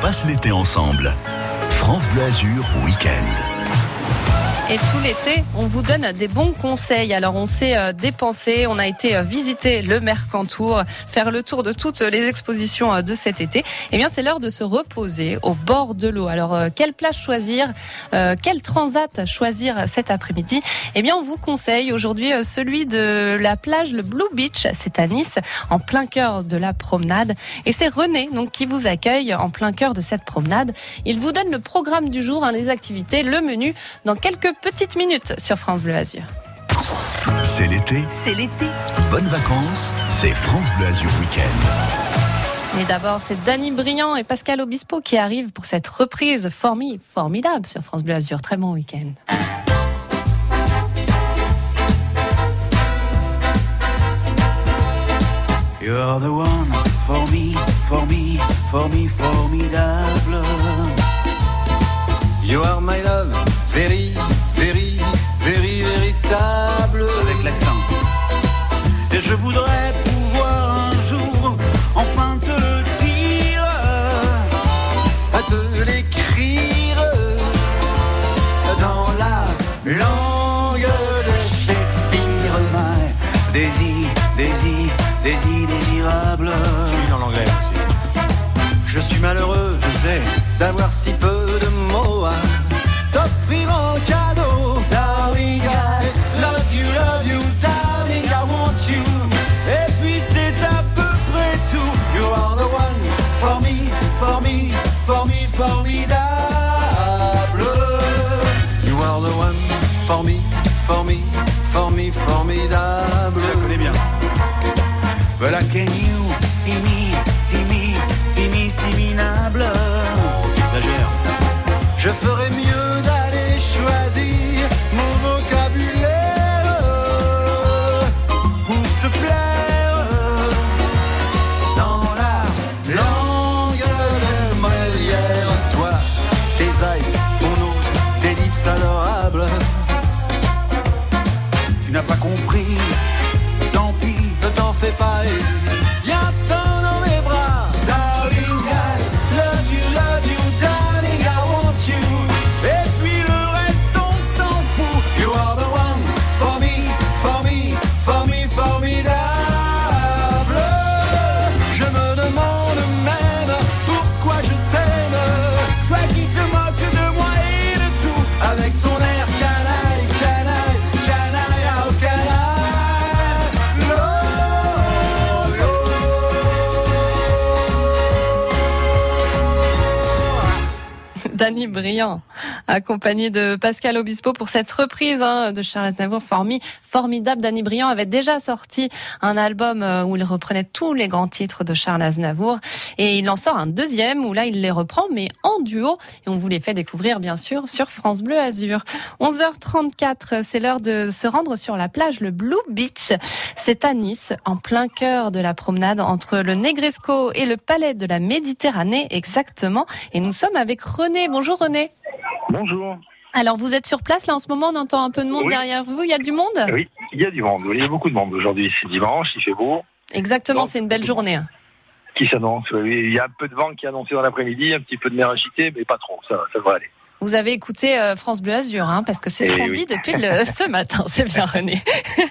passe l'été ensemble. France Bleu Azur Week-end. Et tout l'été, on vous donne des bons conseils. Alors, on s'est euh, dépensé, on a été euh, visiter le Mercantour, faire le tour de toutes les expositions euh, de cet été. Eh bien, c'est l'heure de se reposer au bord de l'eau. Alors, quelle plage choisir Quel transat choisir cet après-midi? Eh bien, on vous conseille aujourd'hui celui de la plage, le Blue Beach. C'est à Nice, en plein cœur de la promenade. Et c'est René, donc, qui vous accueille en plein cœur de cette promenade. Il vous donne le programme du jour, hein, les activités, le menu dans quelques Petite minute sur France Bleu Azur. C'est l'été. C'est l'été. Bonnes vacances, c'est France Bleu Azur Week-end. Mais d'abord, c'est Dany Briand et Pascal Obispo qui arrivent pour cette reprise formidable sur France Bleu Azur. Très bon week-end. You're the one for me, for me, for me, formidable. You are my love, very, Je ferais you. Accompagné de Pascal Obispo pour cette reprise hein, de Charles Aznavour. Formi, formidable. Dany Briand avait déjà sorti un album euh, où il reprenait tous les grands titres de Charles Aznavour. Et il en sort un deuxième où là, il les reprend, mais en duo. Et on vous les fait découvrir, bien sûr, sur France Bleu Azur. 11h34, c'est l'heure de se rendre sur la plage, le Blue Beach. C'est à Nice, en plein cœur de la promenade entre le Negresco et le Palais de la Méditerranée, exactement. Et nous sommes avec René. Bonjour René. Bonjour. Alors vous êtes sur place là en ce moment, on entend un peu de monde Oui. derrière vous. Il y a du monde? Oui, il y a du monde. Il y a beaucoup de monde aujourd'hui. C'est dimanche, il fait beau. Exactement, c'est une belle journée. hein. Qui s'annonce oui. Il y a un peu de vent qui est annoncé dans l'après-midi, un petit peu de mer agitée, mais pas trop. Ça, ça va aller. Vous avez écouté euh, France Bleu Azur, hein, parce que c'est ce Eh qu'on oui. dit depuis le, ce matin. C'est bien René.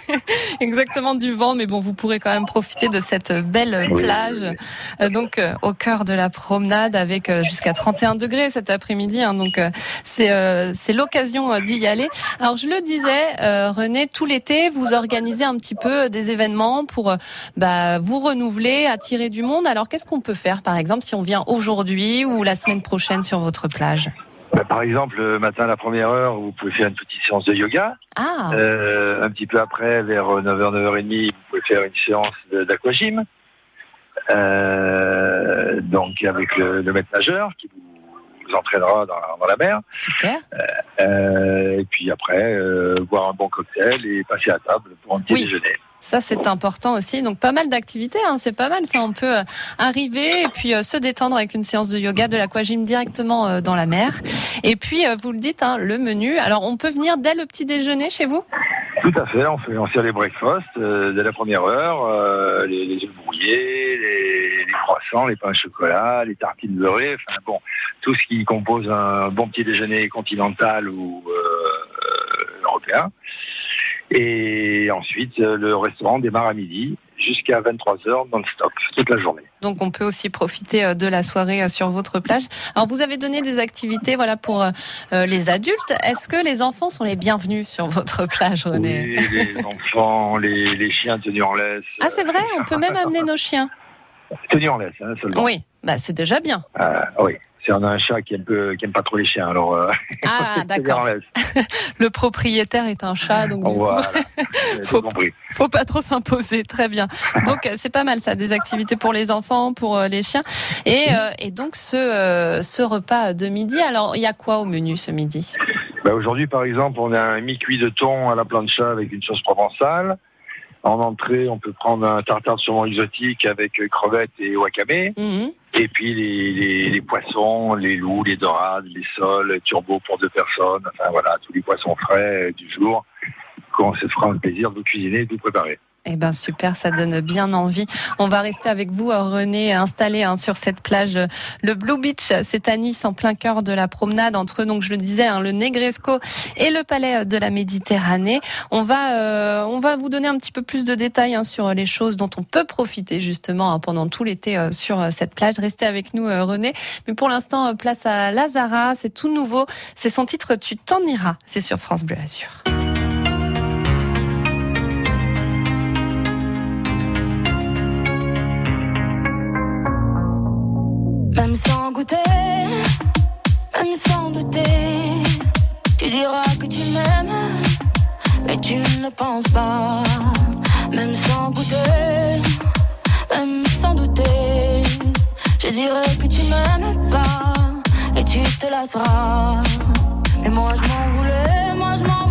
Exactement du vent, mais bon, vous pourrez quand même profiter de cette belle Oui, plage. oui, Euh, donc euh, au cœur de la promenade avec euh, jusqu'à 31 degrés cet après-midi. hein. donc euh, c'est euh, c'est l'occasion d'y aller. Alors je le disais, euh, René, tout l'été vous organisez un petit peu des événements pour bah, vous renouveler, attirer du monde. Alors qu'est-ce qu'on peut faire par exemple si on vient aujourd'hui ou la semaine prochaine sur votre plage? Bah, par exemple, le matin à la première heure, vous pouvez faire une petite séance de yoga. Ah, Euh, un petit peu après, vers 9h, 9h30, vous pouvez faire une séance d'aquagym. Euh, donc avec le, le maître nageur qui vous, entraînera dans, dans la mer. super. Euh, et puis après, euh, boire un bon cocktail et passer à table pour un petit Oui. déjeuner. Ça, c'est important aussi. Donc, pas mal d'activités. Hein. C'est pas mal. Ça, on peut euh, arriver et puis euh, se détendre avec une séance de yoga, de l'aquagym directement euh, dans la mer. Et puis, euh, vous le dites, hein, le menu. Alors, on peut venir dès le petit déjeuner chez vous? Tout à fait, on fait on sert les breakfasts euh, dès la première heure, euh, les, les œufs brouillés, les, les croissants, les pains au chocolat, les tartines beurrées, enfin bon, tout ce qui compose un bon petit déjeuner continental ou européen. Et ensuite, euh, le restaurant démarre à midi jusqu'à 23h non-stop, toute la journée. Donc on peut aussi profiter euh, de la soirée euh, sur votre plage. Alors vous avez donné des activités voilà pour euh, les adultes. Est-ce que les enfants sont les bienvenus sur votre plage, René? Oui, les enfants, les, les chiens tenus en laisse. Ah c'est vrai, on peut même amener nos chiens. Tenus en laisse, hein, seulement. Oui, bah c'est déjà bien. Euh, oui. On a un chat qui aime, peu, qui aime pas trop les chiens, alors euh, Ah d'accord. Le propriétaire est un chat, donc du coup, Voilà, J'ai Faut- pas trop s'imposer. Très bien. Donc euh, c'est pas mal ça, des activités pour les enfants, pour euh, les chiens, et, euh, et donc ce euh, ce repas de midi. Alors il y a quoi au menu ce midi? Bah, Aujourd'hui, par exemple, on a un mi-cuit de thon à la plancha avec une sauce provençale. En entrée, on peut prendre un tartare de saumon exotique avec euh, crevettes et wakame. Mhm. Et puis les, les, les poissons, les loups, les dorades, les sols, les turbos pour deux personnes. Enfin voilà, tous les poissons frais euh, du jour qu'on se fera un plaisir de vous cuisiner et de vous préparer. Eh ben super, ça donne bien envie. On va rester avec vous, euh, René, installé hein, sur cette plage, euh, le Blue Beach. C'est à Nice, en plein cœur de la promenade entre, donc je le disais, hein, le Negresco et le Palais de la Méditerranée. On va, euh, on va vous donner un petit peu plus de détails hein, sur les choses dont on peut profiter justement hein, pendant tout l'été euh, sur euh, cette plage. Restez avec nous, euh, René. Mais pour l'instant, euh, place à Lazara. C'est tout nouveau. C'est son titre Tu t'en iras. C'est sur France Bleu Azur. Même sans douter, tu diras que tu m'aimes, mais tu ne penses pas. Même sans goûter, même sans douter, je dirais que tu m'aimes pas, et tu te lasseras. Mais moi je m'en voulais, moi je m'en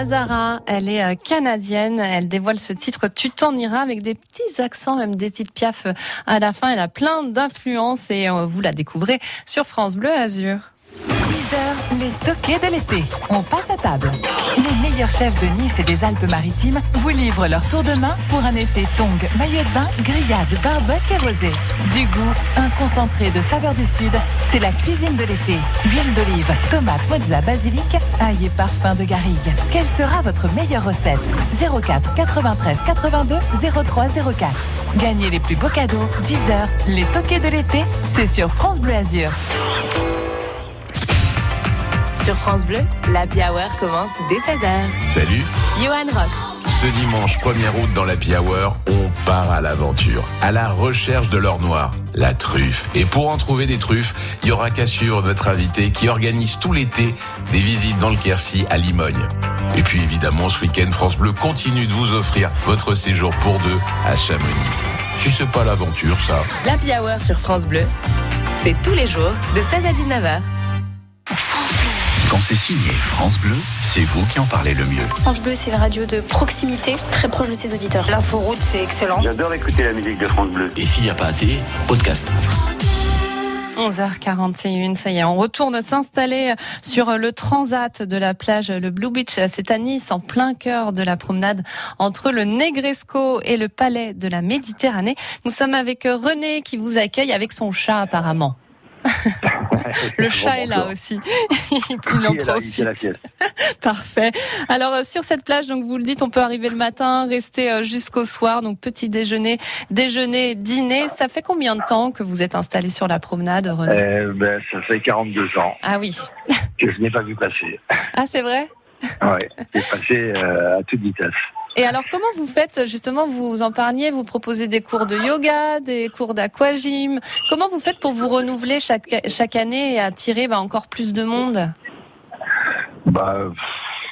Lazara, elle est euh, canadienne. Elle dévoile ce titre Tu t'en iras avec des petits accents, même des petites piafs euh, à la fin. Elle a plein d'influences et euh, vous la découvrez sur France Bleu Azur. 10 10h, les toquets de l'été. On passe à table. Les meilleurs chefs de Nice et des Alpes-Maritimes vous livrent leur tour de main pour un été tong, maillot de bain, grillade, barbecue et rosé. Du goût, un concentré de saveurs du Sud, c'est la cuisine de l'été. Huile d'olive, tomate, mozza, basilic, ail et parfum de garrigue. Quelle sera votre meilleure recette? 04 93 82 03 04. Gagnez les plus beaux cadeaux. 10h, les toquets de l'été, c'est sur France Bleu Azur. Sur France Bleu, la Hour commence dès 16h. Salut Johan Rock. Ce dimanche 1er août dans la Hour, on part à l'aventure, à la recherche de l'or noir, la truffe. Et pour en trouver des truffes, il y aura Cassure, notre invité, qui organise tout l'été des visites dans le Quercy à Limogne. Et puis évidemment, ce week-end, France Bleu continue de vous offrir votre séjour pour deux à Chamonix. Si c'est pas l'aventure, ça. La Hour sur France Bleu, c'est tous les jours de 16 à 19h. Quand c'est signé France Bleu, c'est vous qui en parlez le mieux. France Bleu, c'est une radio de proximité, très proche de ses auditeurs. L'inforoute, c'est excellent. J'adore écouter la musique de France Bleu. Et s'il n'y a pas assez, podcast. 11h41, ça y est, on retourne s'installer sur le transat de la plage, le Blue Beach. C'est à Nice, en plein cœur de la promenade entre le Negresco et le palais de la Méditerranée. Nous sommes avec René qui vous accueille avec son chat apparemment. Le chat est là aussi. il en profite. Parfait. Alors euh, sur cette plage, donc vous le dites, on peut arriver le matin, rester euh, jusqu'au soir. Donc petit déjeuner, déjeuner, dîner. Ça fait combien de temps que vous êtes installé sur la promenade, René? Euh, ben, Ça fait 42 ans. Ah oui. que je n'ai pas vu passer. Ah c'est vrai? Oui, c'est passé à toute vitesse. Et alors, comment vous faites justement Vous en parliez, vous proposez des cours de yoga, des cours d'aquagym. Comment vous faites pour vous renouveler chaque, chaque année et attirer bah, encore plus de monde? Bah,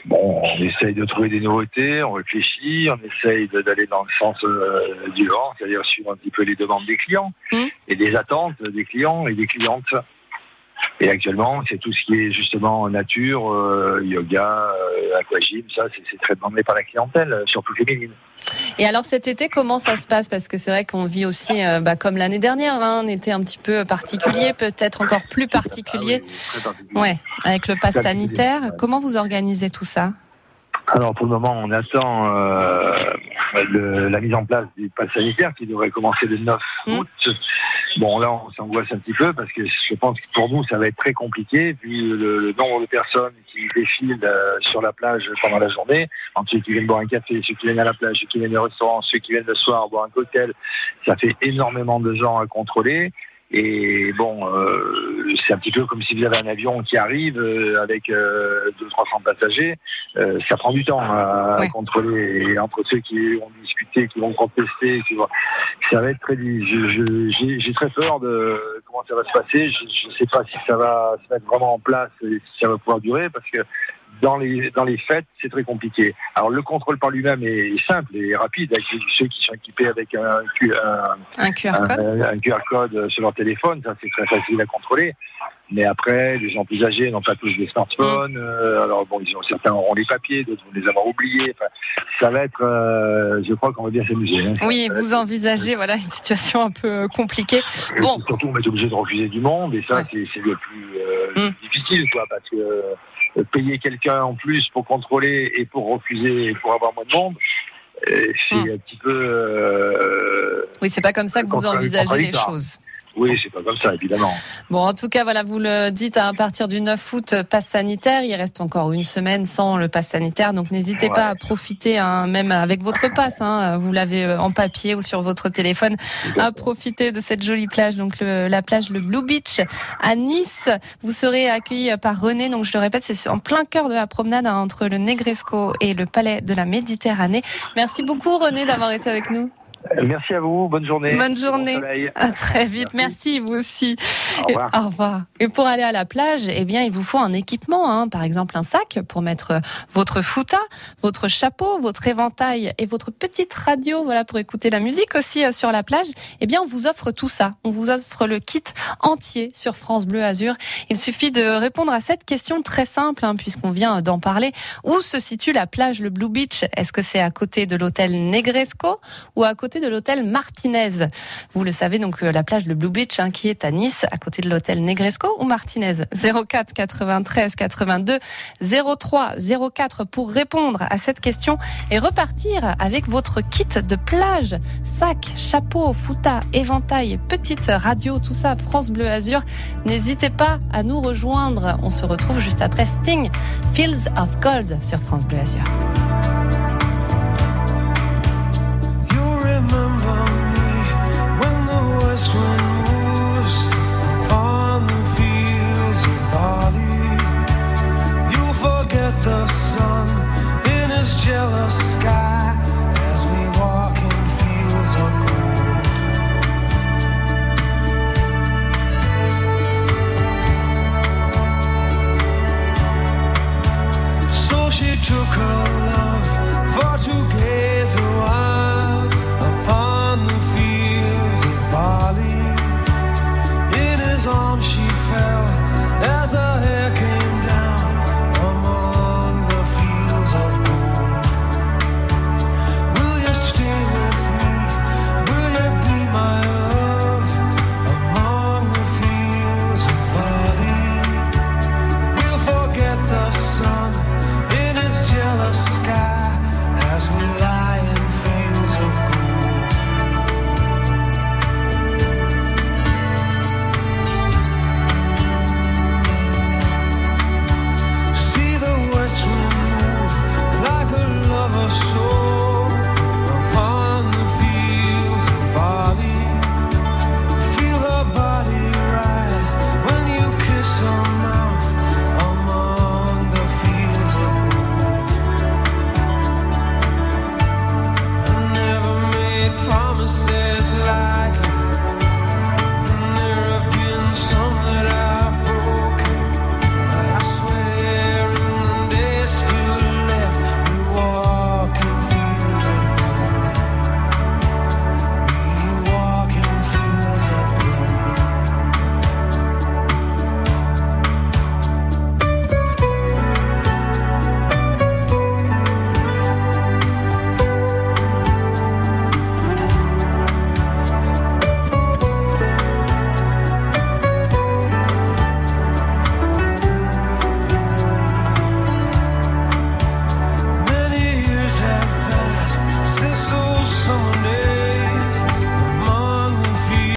bon, on essaye de trouver des nouveautés, on réfléchit, on essaye d'aller dans le sens euh, du vent, c'est-à-dire suivre un petit peu les demandes des clients mmh. et des attentes des clients et des clientes. Et actuellement, c'est tout ce qui est justement nature, euh, yoga, euh, aquagym, ça, c'est très demandé par la clientèle, euh, surtout féminine. Et alors cet été, comment ça se passe? Parce que c'est vrai qu'on vit aussi, bah, comme l'année dernière, hein, un été un petit peu particulier, peut-être encore plus particulier. Ah ouais, avec le pass sanitaire. Comment vous organisez tout ça? Alors pour le moment, on attend euh, la mise en place du pass sanitaire qui devrait commencer le 9 mmh. août. Bon là, on s'angoisse un petit peu parce que je pense que pour nous, ça va être très compliqué vu le, nombre de personnes qui défilent euh, sur la plage pendant la journée. Entre ceux qui viennent boire un café, ceux qui viennent à la plage, ceux qui viennent au restaurant, ceux qui viennent le soir boire un cocktail, ça fait énormément de gens à contrôler. Et bon, euh, c'est un petit peu comme si vous avez un avion qui arrive euh, avec euh, 200-300 passagers. Euh, ça prend du temps à, contrôler. Et entre ceux qui vont discuter, qui vont contester, ça va être très J'ai très peur de comment ça va se passer. Je ne sais pas si ça va se mettre vraiment en place et si ça va pouvoir durer parce que dans les, dans les fêtes, c'est très compliqué. Alors le contrôle par lui-même est, simple et rapide, avec ceux qui sont équipés avec un, un, QR, code. un QR code sur leur téléphone, ça c'est très facile à contrôler. Mais après, les gens plus âgés n'ont pas tous des smartphones. Mm. Euh, alors bon, ils ont, certains auront les papiers, d'autres vont les avoir oubliés. Enfin, ça va être, euh, je crois qu'on va bien s'amuser. Hein. Oui, vous envisagez voilà une situation un peu euh, compliquée. bon, surtout on est obligé de refuser du monde et ça c'est le plus mm. difficile, quoi, parce que payer quelqu'un en plus pour contrôler et pour refuser et pour avoir moins de monde, c'est hmm. un petit peu. Euh, oui, c'est pas comme ça que vous envisagez les choses. Oui, c'est pas comme ça, évidemment. Bon, en tout cas, voilà, vous le dites à partir du 9 août, passe sanitaire. Il reste encore une semaine sans le passe sanitaire, donc n'hésitez pas à profiter, hein, même avec votre passe. Hein, vous l'avez euh, en papier ou sur votre téléphone, à profiter de cette jolie plage, donc la plage le Blue Beach à Nice. Vous serez accueilli par René. Donc je le répète, c'est en plein cœur de la promenade hein, entre le Negresco et le Palais de la Méditerranée. Merci beaucoup René d'avoir été avec nous. Merci à vous, bonne journée. Bonne journée. à très vite. Merci. vous aussi. Au revoir. Et, au revoir. Et pour aller à la plage, eh bien, il vous faut un équipement, hein. par exemple un sac pour mettre votre fouta, votre chapeau, votre éventail et votre petite radio, voilà, pour écouter la musique aussi euh, sur la plage. Eh bien, on vous offre tout ça. On vous offre le kit entier sur France Bleu Azur. Il suffit de répondre à cette question très simple, hein, puisqu'on vient d'en parler. Où se situe la plage, le Blue Beach? Est-ce que c'est à côté de l'hôtel Negresco ou à côté de l'hôtel Martinez. Vous le savez, donc euh, la plage de Blue Beach hein, qui est à Nice, à côté de l'hôtel Negresco ou Martinez? 04 93 82 03 04 pour répondre à cette question et repartir avec votre kit de plage, sac, chapeau, fouta, éventail, petite radio, tout ça, France Bleu Azur. N'hésitez pas à nous rejoindre. On se retrouve juste après Sting, Fields of Gold sur France Bleu Azur.